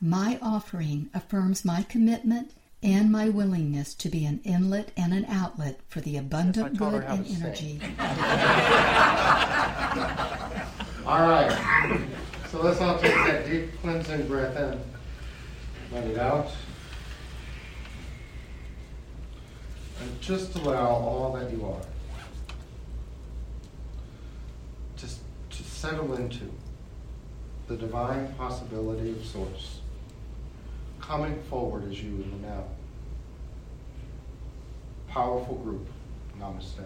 my offering affirms my commitment and my willingness to be an inlet and an outlet for the abundant good and energy. all right. So let's all take that deep cleansing breath in. Let it out. And just allow all that you are. Just to settle into the divine possibility of source coming forward as you in the now. Powerful group. Namaste.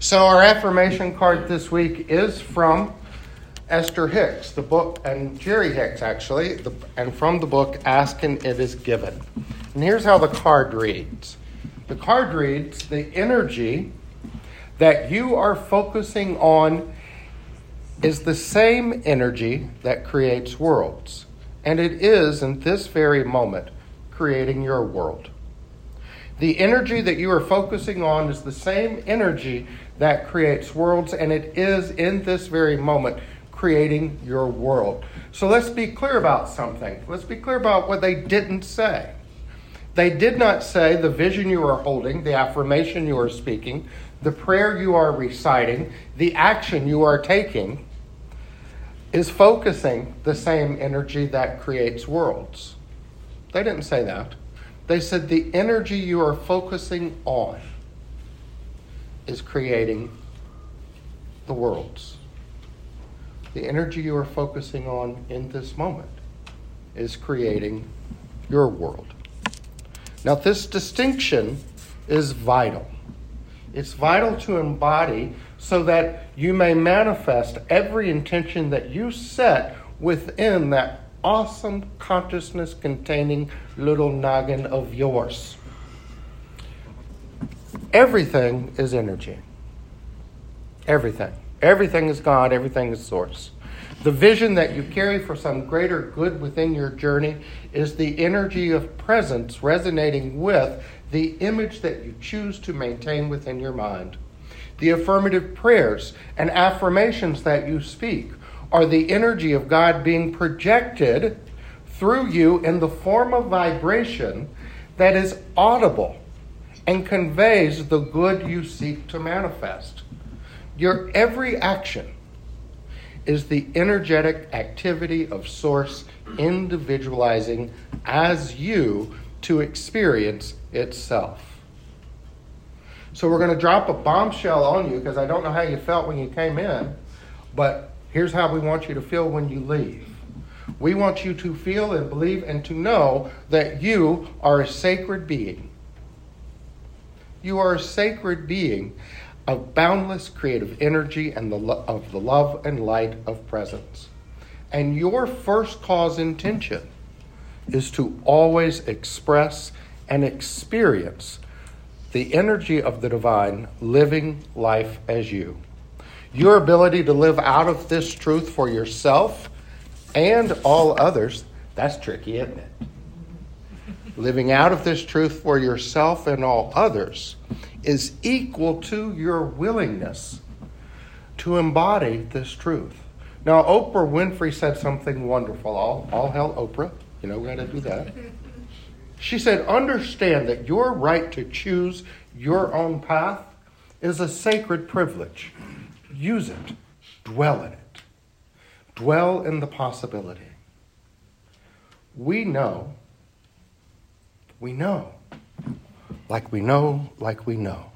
So our affirmation card this week is from Esther Hicks, the book, and Jerry Hicks actually, the, and from the book Ask and It Is Given. And here's how the card reads. The card reads, the energy that you are focusing on is the same energy that creates worlds. And it is, in this very moment, creating your world. The energy that you are focusing on is the same energy that creates worlds, and it is, in this very moment, creating your world. So let's be clear about something. Let's be clear about what they didn't say. They did not say the vision you are holding, the affirmation you are speaking, the prayer you are reciting, the action you are taking is focusing the same energy that creates worlds. They didn't say that. They said the energy you are focusing on is creating the worlds. The energy you are focusing on in this moment is creating your world. Now, this distinction is vital. It's vital to embody so that you may manifest every intention that you set within that awesome consciousness containing little noggin of yours. Everything is energy. Everything. Everything is God, everything is source. The vision that you carry for some greater good within your journey is the energy of presence resonating with the image that you choose to maintain within your mind. The affirmative prayers and affirmations that you speak are the energy of God being projected through you in the form of vibration that is audible and conveys the good you seek to manifest. Your every action is the energetic activity of Source individualizing as you to experience itself. So we're going to drop a bombshell on you because I don't know how you felt when you came in, but here's how we want you to feel when you leave. We want you to feel and believe and to know that you are a sacred being. You are a sacred being of boundless creative energy and the lo- of the love and light of presence. And your first cause intention is to always express and experience the energy of the divine living life as you. Your ability to live out of this truth for yourself and all others, that's tricky, isn't it? Living out of this truth for yourself and all others is equal to your willingness to embody this truth. Now, Oprah Winfrey said something wonderful. All, all hell Oprah. You know, we got to do that. She said, Understand that your right to choose your own path is a sacred privilege. Use it, dwell in it, dwell in the possibility. We know, we know, like we know, like we know,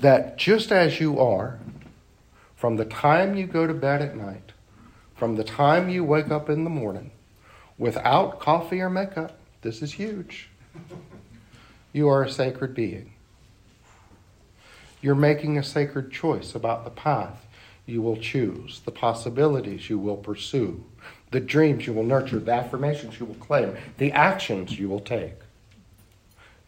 that just as you are, from the time you go to bed at night, from the time you wake up in the morning, without coffee or makeup, this is huge. You are a sacred being. You're making a sacred choice about the path you will choose, the possibilities you will pursue, The dreams you will nurture, the affirmations you will claim, the actions you will take.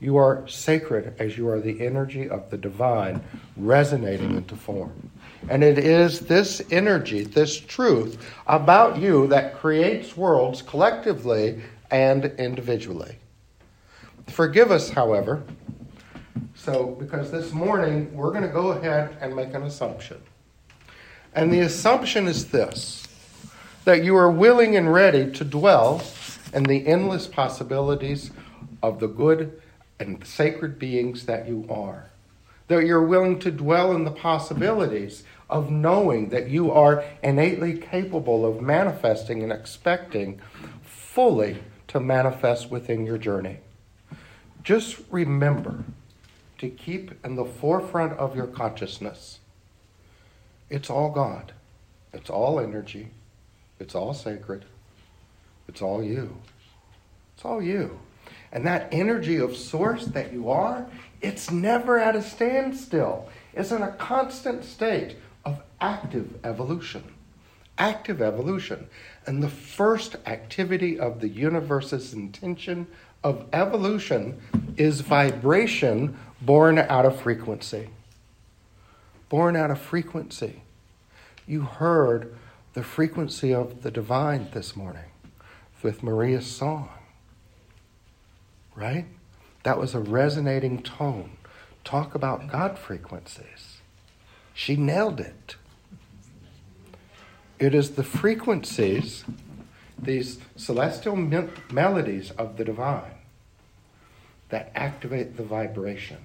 You are sacred as you are the energy of the divine resonating into form. And it is this energy, this truth about you that creates worlds collectively and individually. Forgive us, however. So, because this morning we're going to go ahead and make an assumption. And the assumption is this that you are willing and ready to dwell in the endless possibilities of the good and sacred beings that you are. That you're willing to dwell in the possibilities of knowing that you are innately capable of manifesting and expecting fully to manifest within your journey. Just remember to keep in the forefront of your consciousness it's all God, it's all energy, it's all sacred, it's all you. It's all you. And that energy of source that you are, it's never at a standstill. It's in a constant state of active evolution. Active evolution. And the first activity of the universe's intention of evolution is vibration born out of frequency. Born out of frequency. You heard the frequency of the divine this morning with Maria's song right? That was a resonating tone. Talk about God frequencies. She nailed it. It is the frequencies, these celestial me- melodies of the divine, that activate the vibration.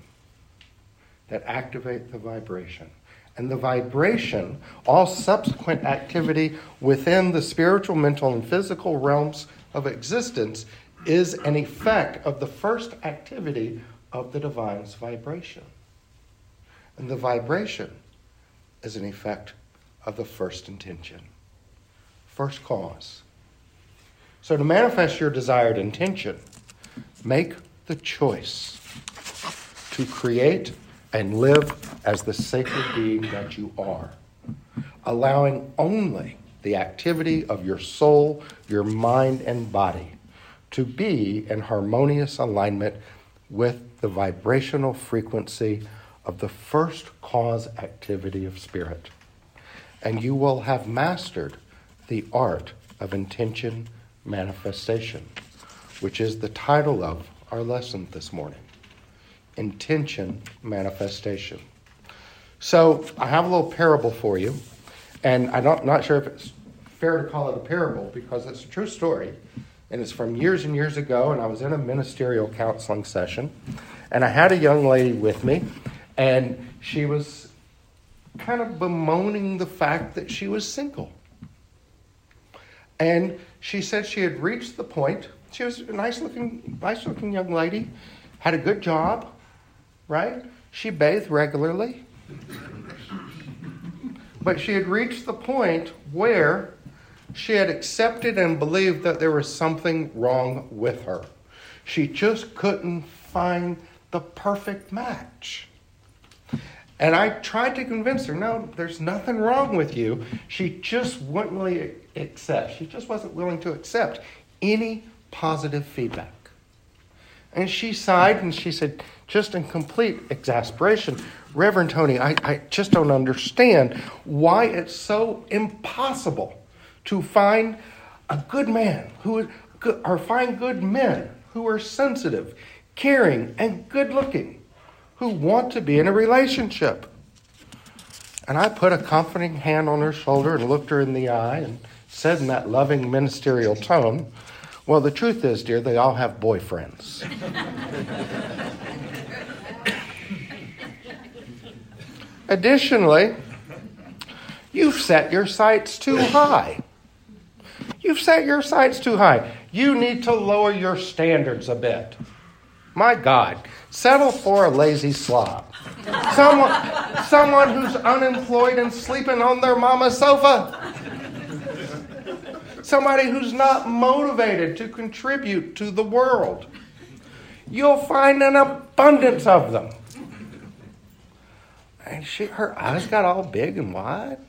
That activate the vibration. And the vibration, all subsequent activity within the spiritual, mental, and physical realms of existence is an effect of the first activity of the divine's vibration. And the vibration is an effect of the first intention, first cause. So, to manifest your desired intention, make the choice to create and live as the sacred being that you are, allowing only the activity of your soul, your mind, and body to be in harmonious alignment with the vibrational frequency of the first cause activity of spirit. And you will have mastered the art of intention manifestation, which is the title of our lesson this morning Intention Manifestation. So I have a little parable for you, and I'm not, not sure if it's fair to call it a parable because it's a true story and it's from years and years ago. And I was in a ministerial counseling session, and I had a young lady with me, and she was kind of bemoaning the fact that she was single. And she said she had reached the point. She was a nice looking, nice looking young lady, had a good job, right? She bathed regularly. But she had reached the point where she had accepted and believed that there was something wrong with her. She just couldn't find the perfect match. And I tried to convince her, no, there's nothing wrong with you. She just wouldn't really accept. She just wasn't willing to accept any positive feedback. And she sighed and she said, just in complete exasperation, Reverend Tony, I, I just don't understand why it's so impossible to find a good man who or find good men who are sensitive, caring, and good looking, who want to be in a relationship. And I put a comforting hand on her shoulder and looked her in the eye and said in that loving ministerial tone, Well, the truth is, dear, they all have boyfriends. Additionally, you've set your sights too high. You've set your sights too high. You need to lower your standards a bit. My God, settle for a lazy slob. Someone, someone who's unemployed and sleeping on their mama's sofa. Somebody who's not motivated to contribute to the world. You'll find an abundance of them. And she, her eyes got all big and wide.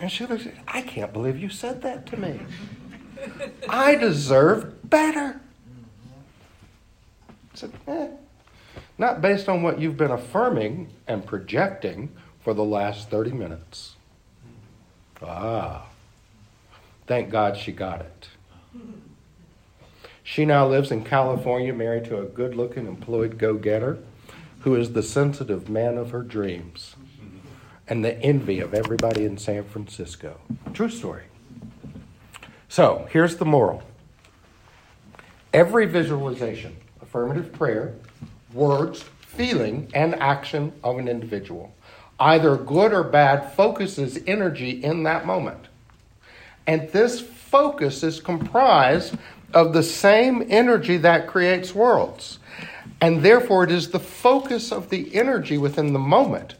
And she looks, I can't believe you said that to me. I deserve better. I said, eh. Not based on what you've been affirming and projecting for the last 30 minutes. Ah. Thank God she got it. She now lives in California, married to a good looking employed go getter who is the sensitive man of her dreams and the envy of everybody in San Francisco. True story. So here's the moral every visualization, affirmative prayer, words, feeling, and action of an individual, either good or bad, focuses energy in that moment. And this focus is comprised of the same energy that creates worlds. And therefore, it is the focus of the energy within the moment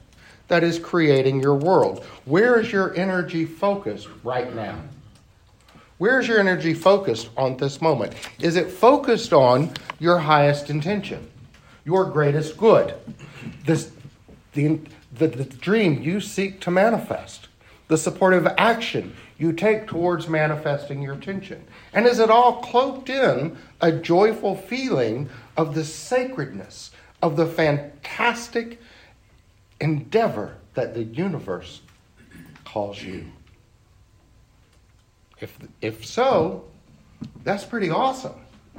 that is creating your world. Where is your energy focused right now? Where is your energy focused on this moment? Is it focused on your highest intention, your greatest good, this, the, the, the dream you seek to manifest, the supportive action you take towards manifesting your intention? And is it all cloaked in a joyful feeling of the sacredness, of the fantastic endeavor that the universe calls you? If, if so, that's pretty awesome.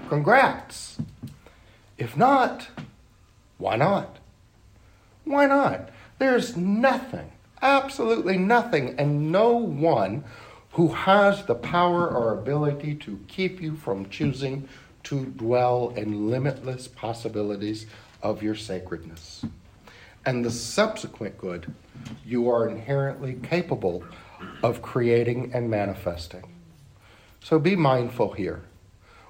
Congrats. If not, why not? Why not? There's nothing, absolutely nothing, and no one who has the power or ability to keep you from choosing to dwell in limitless possibilities of your sacredness. And the subsequent good you are inherently capable of creating and manifesting. So be mindful here.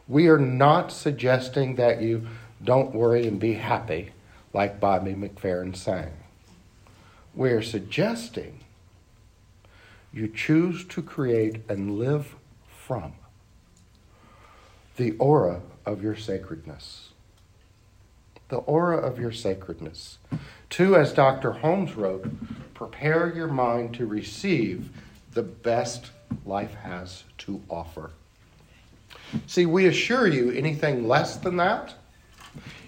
We are not suggesting that you don't worry and be happy, like Bobby McFerrin sang. We're suggesting you choose to create and live from the aura of your sacredness. The aura of your sacredness. Two, as Dr. Holmes wrote, prepare your mind to receive the best life has to offer. See, we assure you anything less than that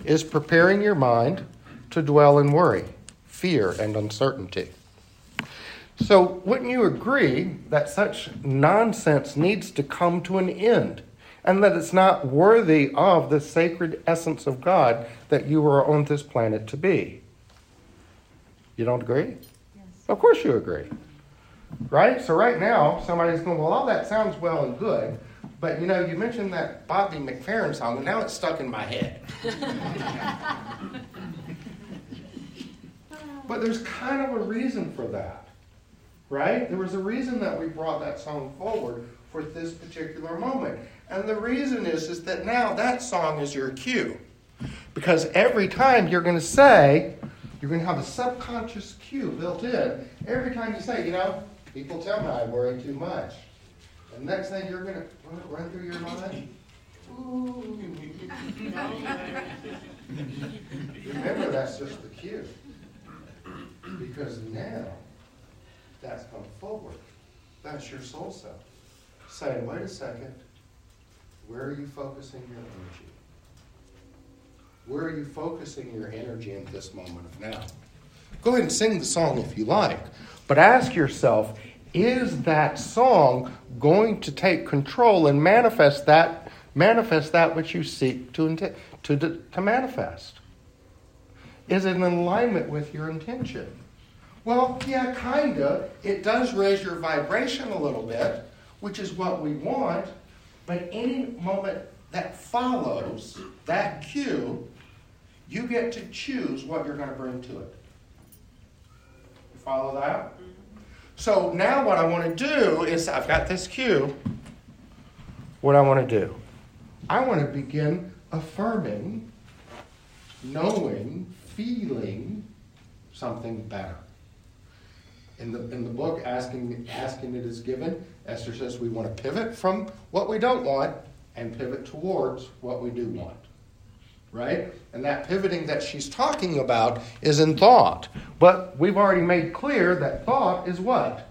is preparing your mind to dwell in worry, fear, and uncertainty. So, wouldn't you agree that such nonsense needs to come to an end and that it's not worthy of the sacred essence of God that you are on this planet to be? You don't agree? Yes. Of course you agree. Right? So, right now, somebody's going, well, all that sounds well and good, but you know, you mentioned that Bobby McFerrin song, and now it's stuck in my head. but there's kind of a reason for that right? There was a reason that we brought that song forward for this particular moment. And the reason is, is that now that song is your cue. Because every time you're going to say, you're going to have a subconscious cue built in. Every time you say, you know, people tell me I worry too much. And next thing you're going to run through your mind, ooh. Remember, that's just the cue. Because now that's come forward. That's your soul self. Saying, wait a second, where are you focusing your energy? Where are you focusing your energy in this moment of now? Go ahead and sing the song if you like, but ask yourself, is that song going to take control and manifest that manifest that which you seek to, to, to manifest? Is it in alignment with your intention? Well, yeah, kinda. It does raise your vibration a little bit, which is what we want, but any moment that follows that cue, you get to choose what you're going to bring to it. You follow that? Mm-hmm. So now what I want to do is I've got this cue. What I want to do? I want to begin affirming, knowing, feeling something better in the, in the book, asking, Ask and It Is Given, Esther says we want to pivot from what we don't want and pivot towards what we do want. Right? And that pivoting that she's talking about is in thought. But we've already made clear that thought is what?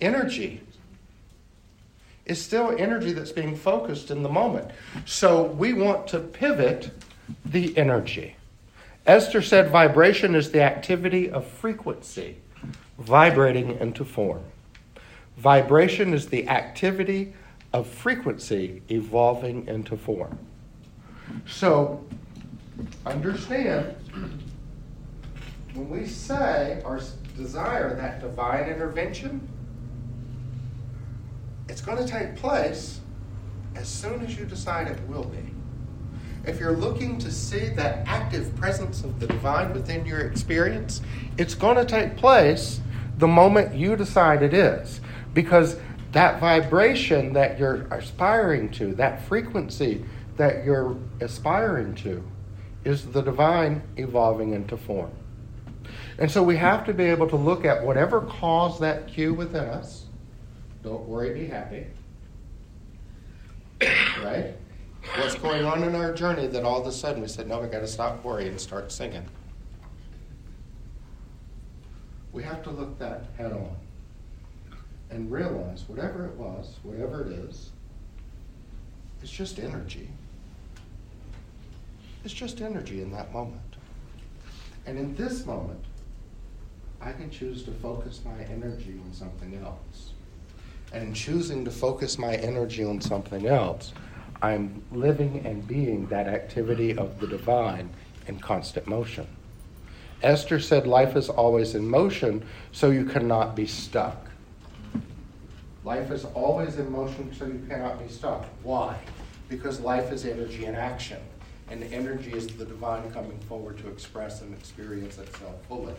Energy. is still energy that's being focused in the moment. So we want to pivot the energy. Esther said vibration is the activity of frequency vibrating into form. Vibration is the activity of frequency evolving into form. So, understand when we say or desire that divine intervention, it's going to take place as soon as you decide it will be. If you're looking to see that active presence of the divine within your experience, it's going to take place the moment you decide it is. Because that vibration that you're aspiring to, that frequency that you're aspiring to, is the divine evolving into form. And so we have to be able to look at whatever caused that cue within us. Don't worry, be happy. Right? What's going on in our journey that all of a sudden we said, no, we got to stop worrying and start singing. We have to look that head on and realize whatever it was, whatever it is, it's just energy. It's just energy in that moment. And in this moment, I can choose to focus my energy on something else. And in choosing to focus my energy on something else, I'm living and being that activity of the divine in constant motion. Esther said life is always in motion, so you cannot be stuck. Life is always in motion, so you cannot be stuck. Why? Because life is energy in action, and energy is the divine coming forward to express and experience itself fully.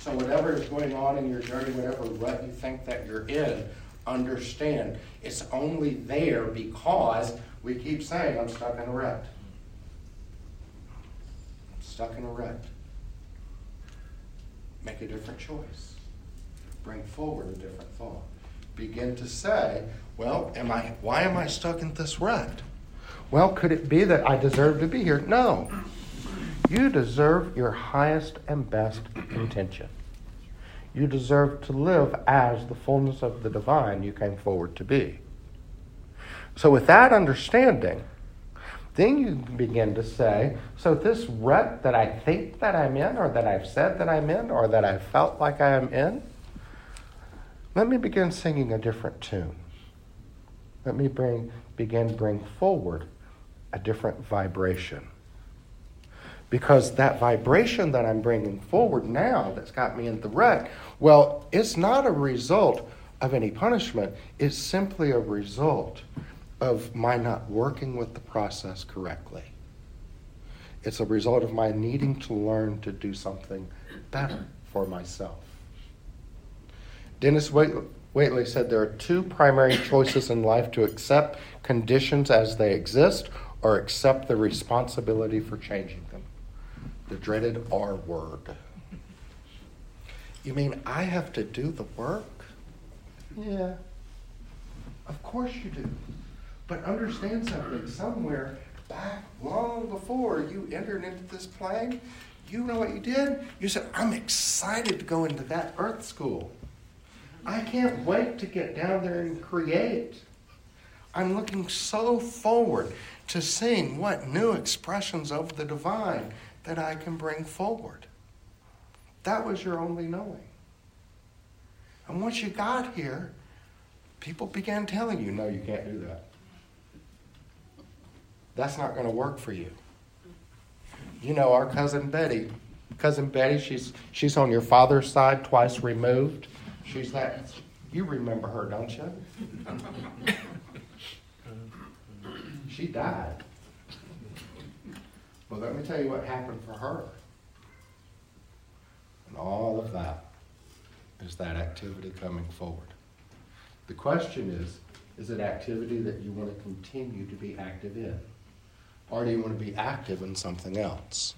So, whatever is going on in your journey, whatever rut you think that you're in, understand it's only there because we keep saying, I'm stuck in a rut. I'm stuck in a rut. Make a different choice. Bring forward a different thought. Begin to say, well, am I why am I stuck in this rut? Well, could it be that I deserve to be here? No. You deserve your highest and best intention. You deserve to live as the fullness of the divine you came forward to be. So, with that understanding, then you begin to say, so this rut that I think that I'm in, or that I've said that I'm in, or that I've felt like I am in, let me begin singing a different tune. Let me bring, begin bring forward a different vibration. Because that vibration that I'm bringing forward now that's got me in the rut, well, it's not a result of any punishment. It's simply a result of my not working with the process correctly. It's a result of my needing to learn to do something better for myself. Dennis Waitley said there are two primary choices in life to accept conditions as they exist or accept the responsibility for changing them. The dreaded R word. You mean I have to do the work? Yeah. Of course you do. But understand something. Somewhere back long before you entered into this plane, you know what you did? You said, I'm excited to go into that earth school. I can't wait to get down there and create. I'm looking so forward to seeing what new expressions of the divine that I can bring forward. That was your only knowing. And once you got here, people began telling you, no, you can't do that. That's not going to work for you. You know, our cousin Betty, cousin Betty, she's, she's on your father's side, twice removed. She's that, you remember her, don't you? she died. Well, let me tell you what happened for her. And all of that is that activity coming forward. The question is is it activity that you want to continue to be active in? Or do you want to be active in something else?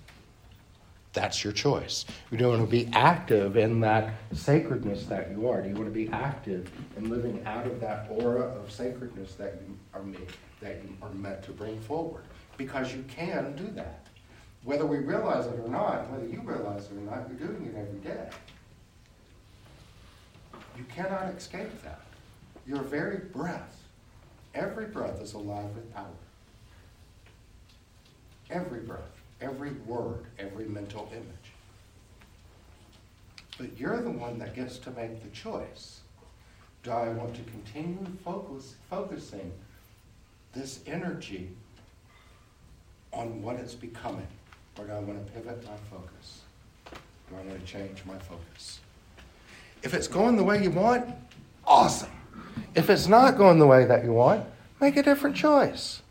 That's your choice. You don't want to be active in that sacredness that you are. Do you want to be active in living out of that aura of sacredness that you are made, that you are meant to bring forward? Because you can do that. Whether we realize it or not, whether you realize it or not, you're doing it every day. You cannot escape that. Your very breath Every breath is alive with power. Every breath, every word, every mental image. But you're the one that gets to make the choice. Do I want to continue focus, focusing this energy on what it's becoming? Or do I want to pivot my focus? Do I want to change my focus? If it's going the way you want, awesome. If it's not going the way that you want, make a different choice.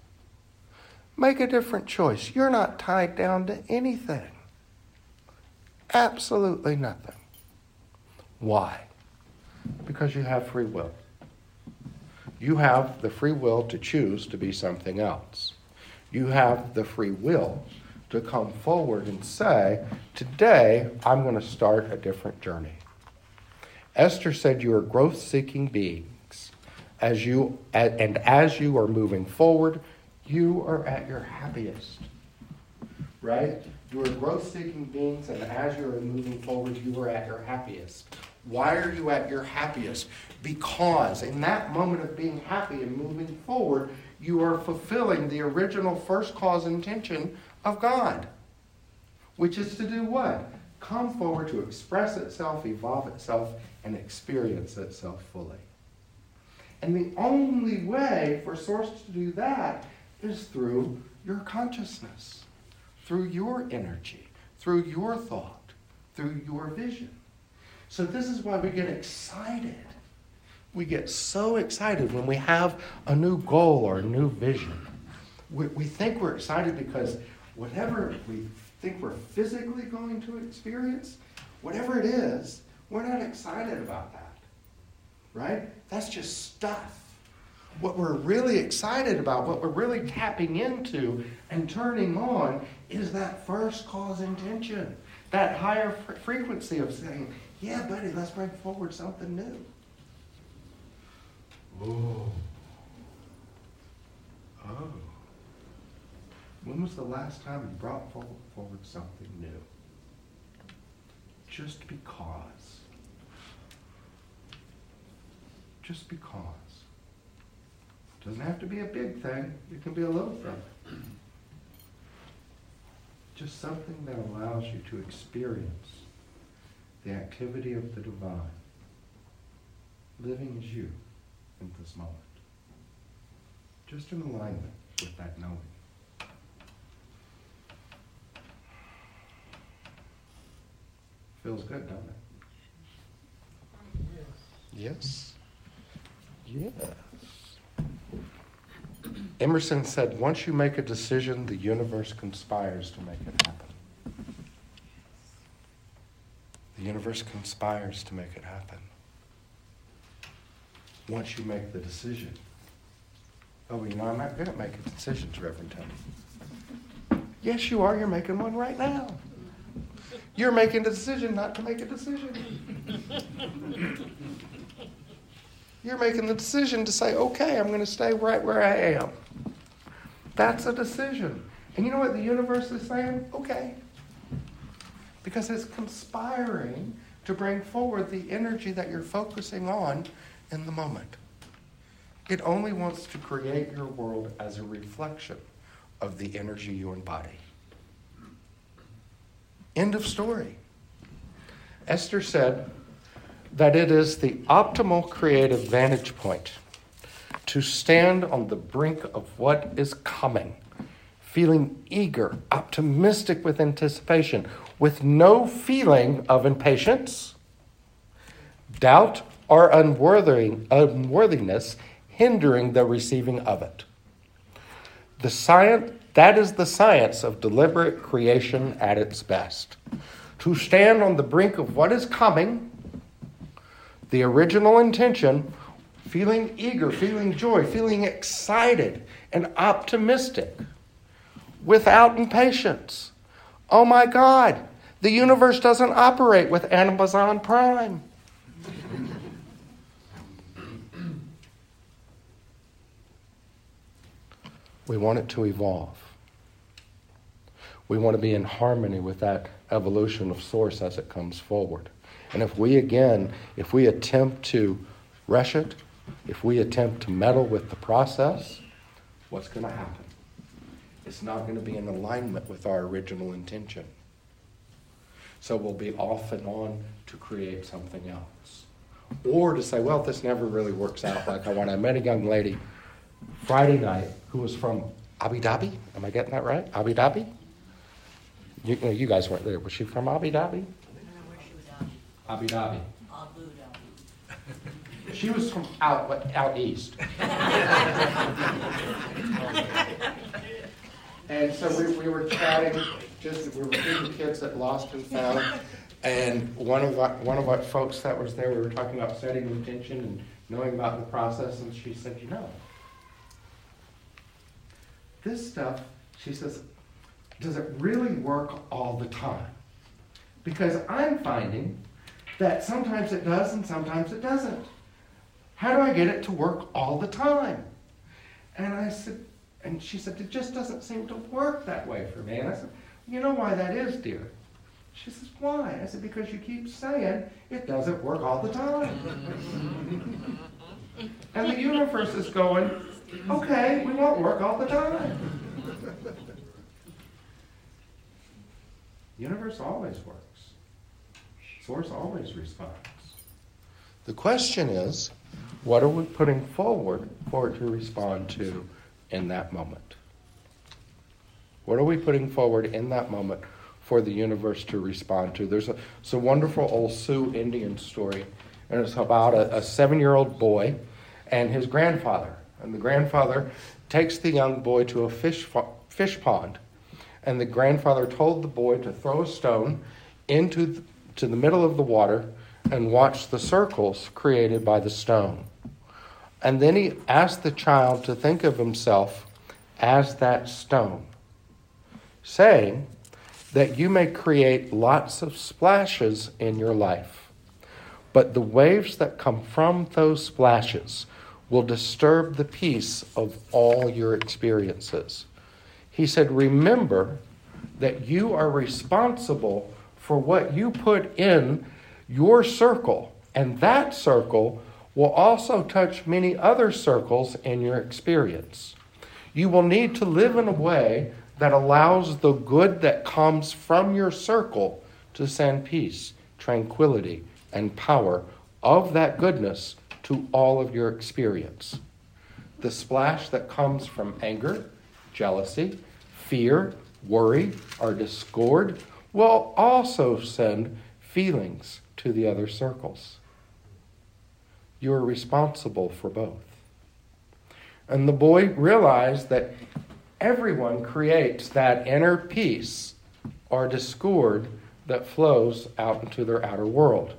Make a different choice. You're not tied down to anything. Absolutely nothing. Why? Because you have free will. You have the free will to choose to be something else. You have the free will to come forward and say, Today I'm going to start a different journey. Esther said, You are growth seeking beings. As you, and as you are moving forward, you are at your happiest. Right? You are growth seeking beings, and as you are moving forward, you are at your happiest. Why are you at your happiest? Because in that moment of being happy and moving forward, you are fulfilling the original first cause intention of God, which is to do what? Come forward to express itself, evolve itself, and experience itself fully. And the only way for Source to do that is through your consciousness, through your energy, through your thought, through your vision. So, this is why we get excited. We get so excited when we have a new goal or a new vision. We, we think we're excited because whatever we think we're physically going to experience, whatever it is, we're not excited about that. Right? That's just stuff. What we're really excited about, what we're really tapping into and turning on, is that first cause intention, that higher fr- frequency of saying, yeah, buddy, let's bring forward something new. Oh. Oh. When was the last time you brought forward something new? Just because. Just because. Doesn't have to be a big thing, it can be a little thing. Just something that allows you to experience the activity of the divine, living as you in this moment. Just in alignment with that knowing. Feels good, doesn't it? Yes. Yes. Emerson said, once you make a decision, the universe conspires to make it happen. The universe conspires to make it happen. Once you make the decision. Oh, you know, I'm not good at making decisions, Reverend Tony. Yes, you are. You're making one right now. You're making a decision not to make a decision. You're making the decision to say, okay, I'm going to stay right where I am. That's a decision. And you know what the universe is saying? Okay because it's conspiring to bring forward the energy that you're focusing on in the moment. It only wants to create your world as a reflection of the energy you embody. End of story. Esther said that it is the optimal creative vantage point to stand on the brink of what is coming, feeling eager, optimistic with anticipation, with no feeling of impatience, doubt, or unworthy, unworthiness hindering the receiving of it. The science, that is the science of deliberate creation at its best. To stand on the brink of what is coming, the original intention, feeling eager, feeling joy, feeling excited and optimistic, without impatience Oh my God, the universe doesn't operate with Amazon Prime. we want it to evolve. We want to be in harmony with that evolution of source as it comes forward. And if we again, if we attempt to rush it, If we attempt to meddle with the process, what's going to happen? It's not going to be in alignment with our original intention. So we'll be off and on to create something else. Or to say, well, this never really works out like I want. I met a young lady Friday night who was from Abu Dhabi. Am I getting that right? Abu Dhabi? You, you guys weren't there. Was she from Abu Dhabi? Abu Dhabi. Abu Dhabi. She was from out out east. and so we, we were chatting. Just we were two kids that lost and found, and one of our, one of our folks that was there, we were talking about setting intention and knowing about the process, and she said, you know, this stuff, she says, does it really work all the time? Because I'm finding that sometimes it does and sometimes it doesn't. How do I get it to work all the time? And I said, and she said, it just doesn't seem to work that way for me. And I said, you know why that is, dear? She says, why? I said, because you keep saying it doesn't work all the time. and the universe is going, okay, we won't work all the time. universe always works. Source always responds. The question is, what are we putting forward for it to respond to in that moment? What are we putting forward in that moment for the universe to respond to? There's a, it's a wonderful old Sioux Indian story, and it's about a, a seven year old boy and his grandfather. And the grandfather takes the young boy to a fish, fish pond, and the grandfather told the boy to throw a stone into the, to the middle of the water and watch the circles created by the stone. And then he asked the child to think of himself as that stone, saying that you may create lots of splashes in your life, but the waves that come from those splashes will disturb the peace of all your experiences. He said, Remember that you are responsible for what you put in your circle, and that circle will also touch many other circles in your experience. You will need to live in a way that allows the good that comes from your circle to send peace, tranquility, and power of that goodness to all of your experience. The splash that comes from anger, jealousy, fear, worry, or discord will also send feelings to the other circles. You are responsible for both. And the boy realized that everyone creates that inner peace or discord that flows out into their outer world.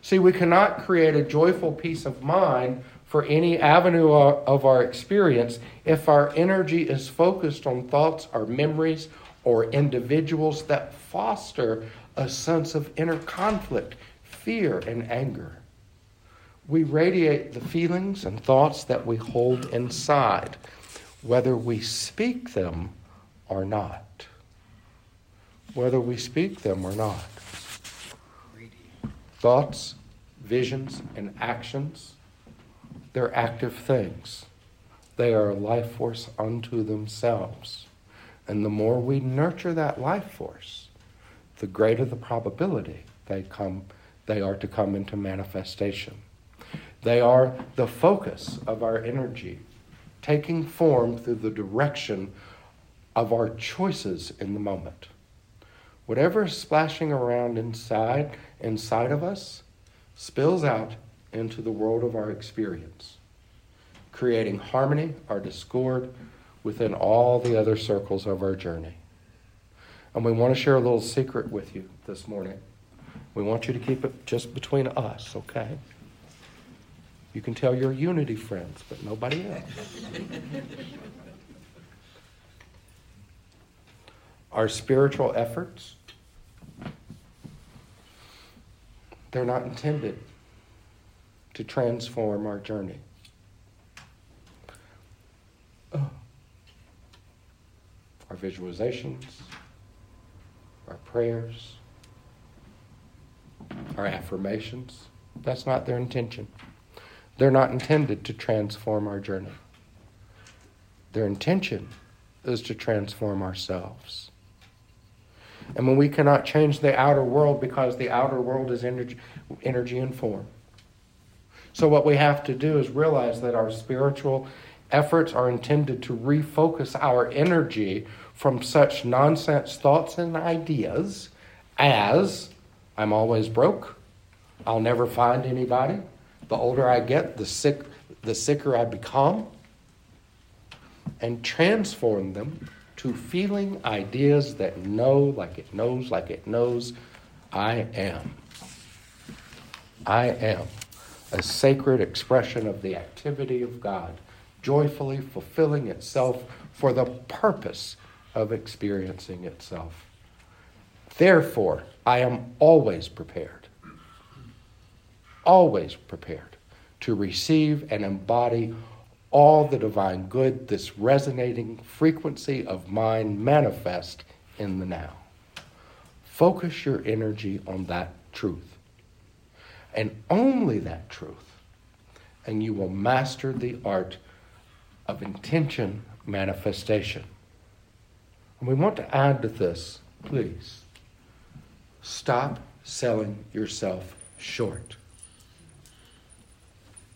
See, we cannot create a joyful peace of mind for any avenue of our experience if our energy is focused on thoughts or memories or individuals that foster a sense of inner conflict, fear, and anger. We radiate the feelings and thoughts that we hold inside, whether we speak them or not. Whether we speak them or not. Thoughts, visions, and actions, they're active things. They are a life force unto themselves. And the more we nurture that life force, the greater the probability they come they are to come into manifestation. They are the focus of our energy, taking form through the direction of our choices in the moment. Whatever is splashing around inside inside of us spills out into the world of our experience, creating harmony or discord within all the other circles of our journey. And we want to share a little secret with you this morning. We want you to keep it just between us, okay? You can tell your unity friends, but nobody else. Our spiritual efforts, they're not intended to transform our journey. Our visualizations, our prayers, our affirmations, that's not their intention. They're not intended to transform our journey. Their intention is to transform ourselves. And when we cannot change the outer world because the outer world is energy, energy and form. So, what we have to do is realize that our spiritual efforts are intended to refocus our energy from such nonsense thoughts and ideas as I'm always broke, I'll never find anybody. The older I get, the sick the sicker I become. And transform them to feeling ideas that know like it knows, like it knows I am. I am a sacred expression of the activity of God, joyfully fulfilling itself for the purpose of experiencing itself. Therefore, I am always prepared, always prepared to receive and embody all the divine good, this resonating frequency of mind manifest in the now. Focus your energy on that truth, and only that truth, and you will master the art of intention manifestation. And we want to add to this, please Stop selling yourself short.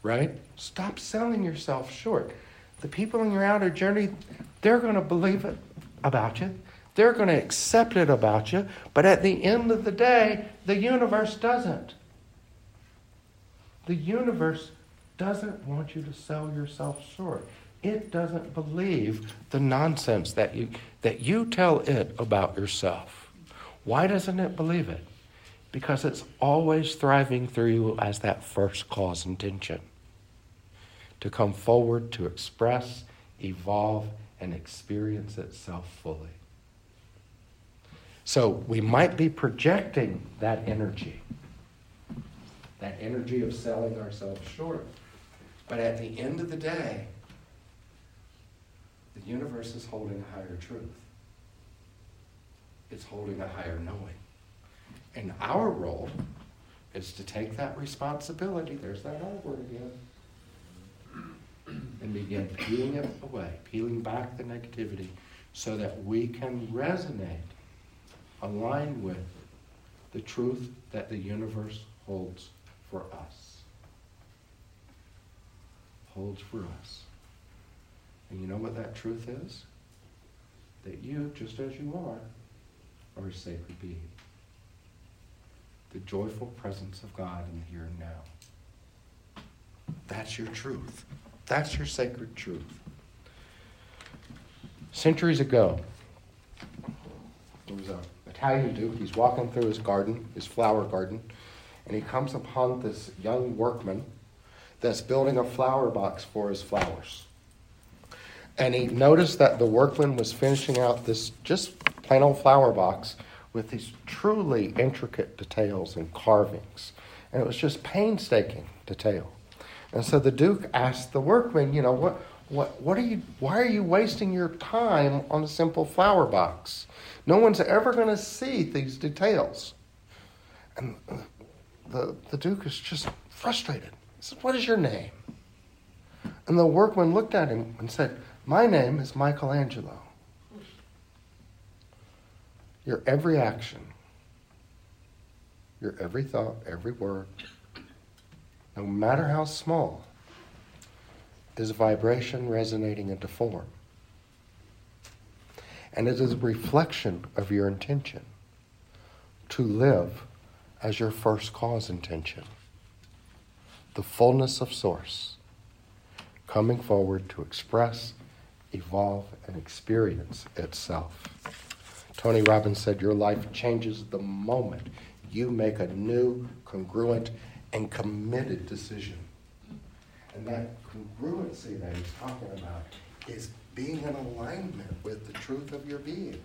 Right? Stop selling yourself short. The people in your outer journey, they're going to believe it about you. They're going to accept it about you. But at the end of the day, the universe doesn't. The universe doesn't want you to sell yourself short. It doesn't believe the nonsense that you, that you tell it about yourself. Why doesn't it believe it? Because it's always thriving through you as that first cause intention to come forward to express, evolve, and experience itself fully. So we might be projecting that energy, that energy of selling ourselves short. But at the end of the day, the universe is holding a higher truth it's holding a higher knowing. And our role is to take that responsibility, there's that R word again, and begin peeling it away, peeling back the negativity so that we can resonate, align with the truth that the universe holds for us. Holds for us. And you know what that truth is? That you, just as you are, a sacred being. The joyful presence of God in the here and now. That's your truth. That's your sacred truth. Centuries ago, there was an Italian duke. He's walking through his garden, his flower garden, and he comes upon this young workman that's building a flower box for his flowers. And he noticed that the workman was finishing out this just plain old flower box with these truly intricate details and carvings. And it was just painstaking detail. And so the Duke asked the workman, you know, what, what, what are you, why are you wasting your time on a simple flower box? No one's ever going to see these details. And the, the Duke is just frustrated. He said, What is your name? And the workman looked at him and said, My name is Michelangelo. Your every action, your every thought, every word, no matter how small, is a vibration resonating into form. And it is a reflection of your intention to live as your first cause intention. The fullness of Source coming forward to express, evolve, and experience itself. Tony Robbins said, Your life changes the moment you make a new, congruent, and committed decision. And that congruency that he's talking about is being in alignment with the truth of your being.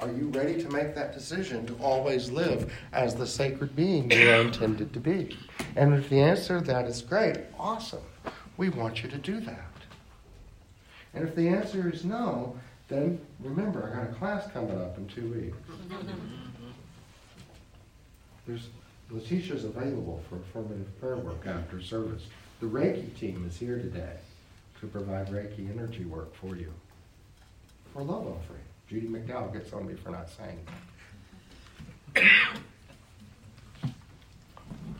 Are you ready to make that decision to always live as the sacred being you are intended to be? And if the answer to that is great, awesome. We want you to do that. And if the answer is no, then remember, I got a class coming up in two weeks. There's Letitia's available for affirmative prayer work after service. The Reiki team is here today to provide Reiki energy work for you for love offering. Judy McDowell gets on me for not saying that.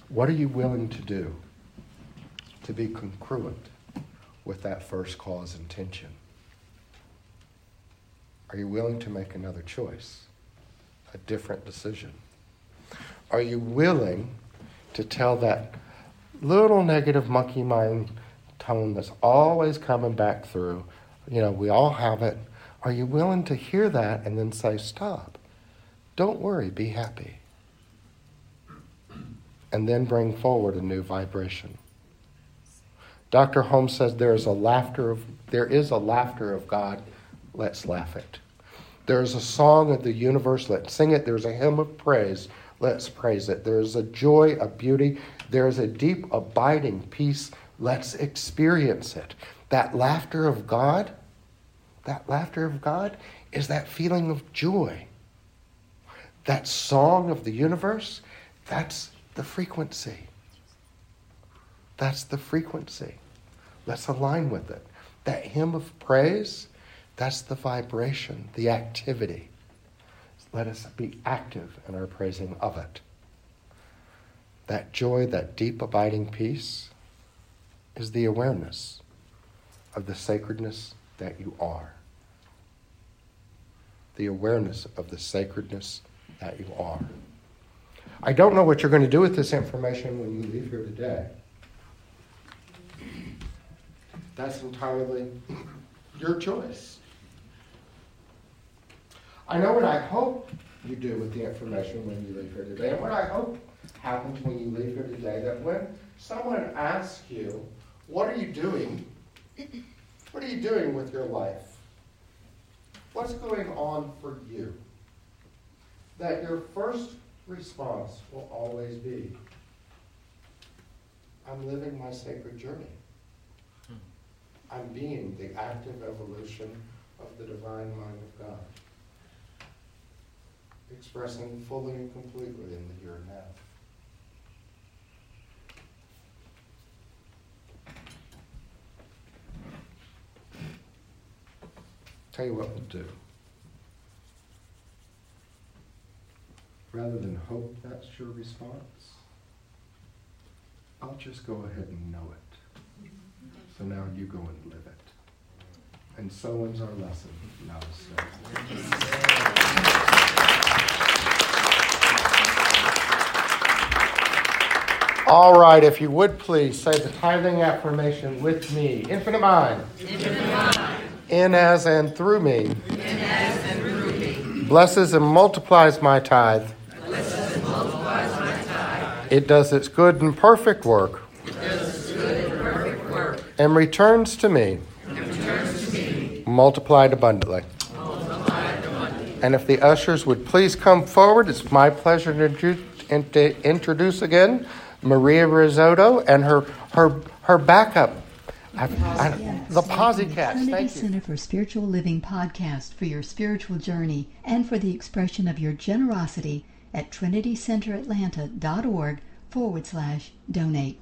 What are you willing to do to be congruent with that first cause intention? Are you willing to make another choice, a different decision? Are you willing to tell that little negative monkey mind tone that's always coming back through? You know, we all have it. Are you willing to hear that and then say, stop? Don't worry, be happy. And then bring forward a new vibration. Dr. Holmes says there is a laughter of there is a laughter of God. Let's laugh it. There is a song of the universe. Let's sing it. There's a hymn of praise. Let's praise it. There is a joy, a beauty. There is a deep, abiding peace. Let's experience it. That laughter of God, that laughter of God is that feeling of joy. That song of the universe, that's the frequency. That's the frequency. Let's align with it. That hymn of praise, that's the vibration, the activity. Let us be active in our praising of it. That joy, that deep abiding peace, is the awareness of the sacredness that you are. The awareness of the sacredness that you are. I don't know what you're going to do with this information when you leave here today. That's entirely your choice. I know what I hope you do with the information when you leave here today, and what I hope happens when you leave here today that when someone asks you, What are you doing? What are you doing with your life? What's going on for you? That your first response will always be, I'm living my sacred journey. Hmm. I'm being the active evolution of the divine mind of God, expressing fully and completely in the here and now. Tell you what we'll do. Rather than hope that's your response, I'll just go ahead and know it. So now you go and live it. And so ends our lesson. Namaste. All right, if you would please say the tithing affirmation with me. Infinite mind. Infinite mind. In as and through me. In as and through me. Blesses and multiplies my tithe. Blesses and multiplies my tithe. It does its good and perfect work. It does its good and perfect work. And returns to me. And returns to me. Multiplied abundantly. Multiplied abundantly. And if the ushers would please come forward, it's my pleasure to introduce again Maria Risotto and her her her backup. I, I, the Posse Cats. Trinity Thank you. Center for Spiritual Living podcast for your spiritual journey and for the expression of your generosity at trinitycenteratlanta.org forward slash donate.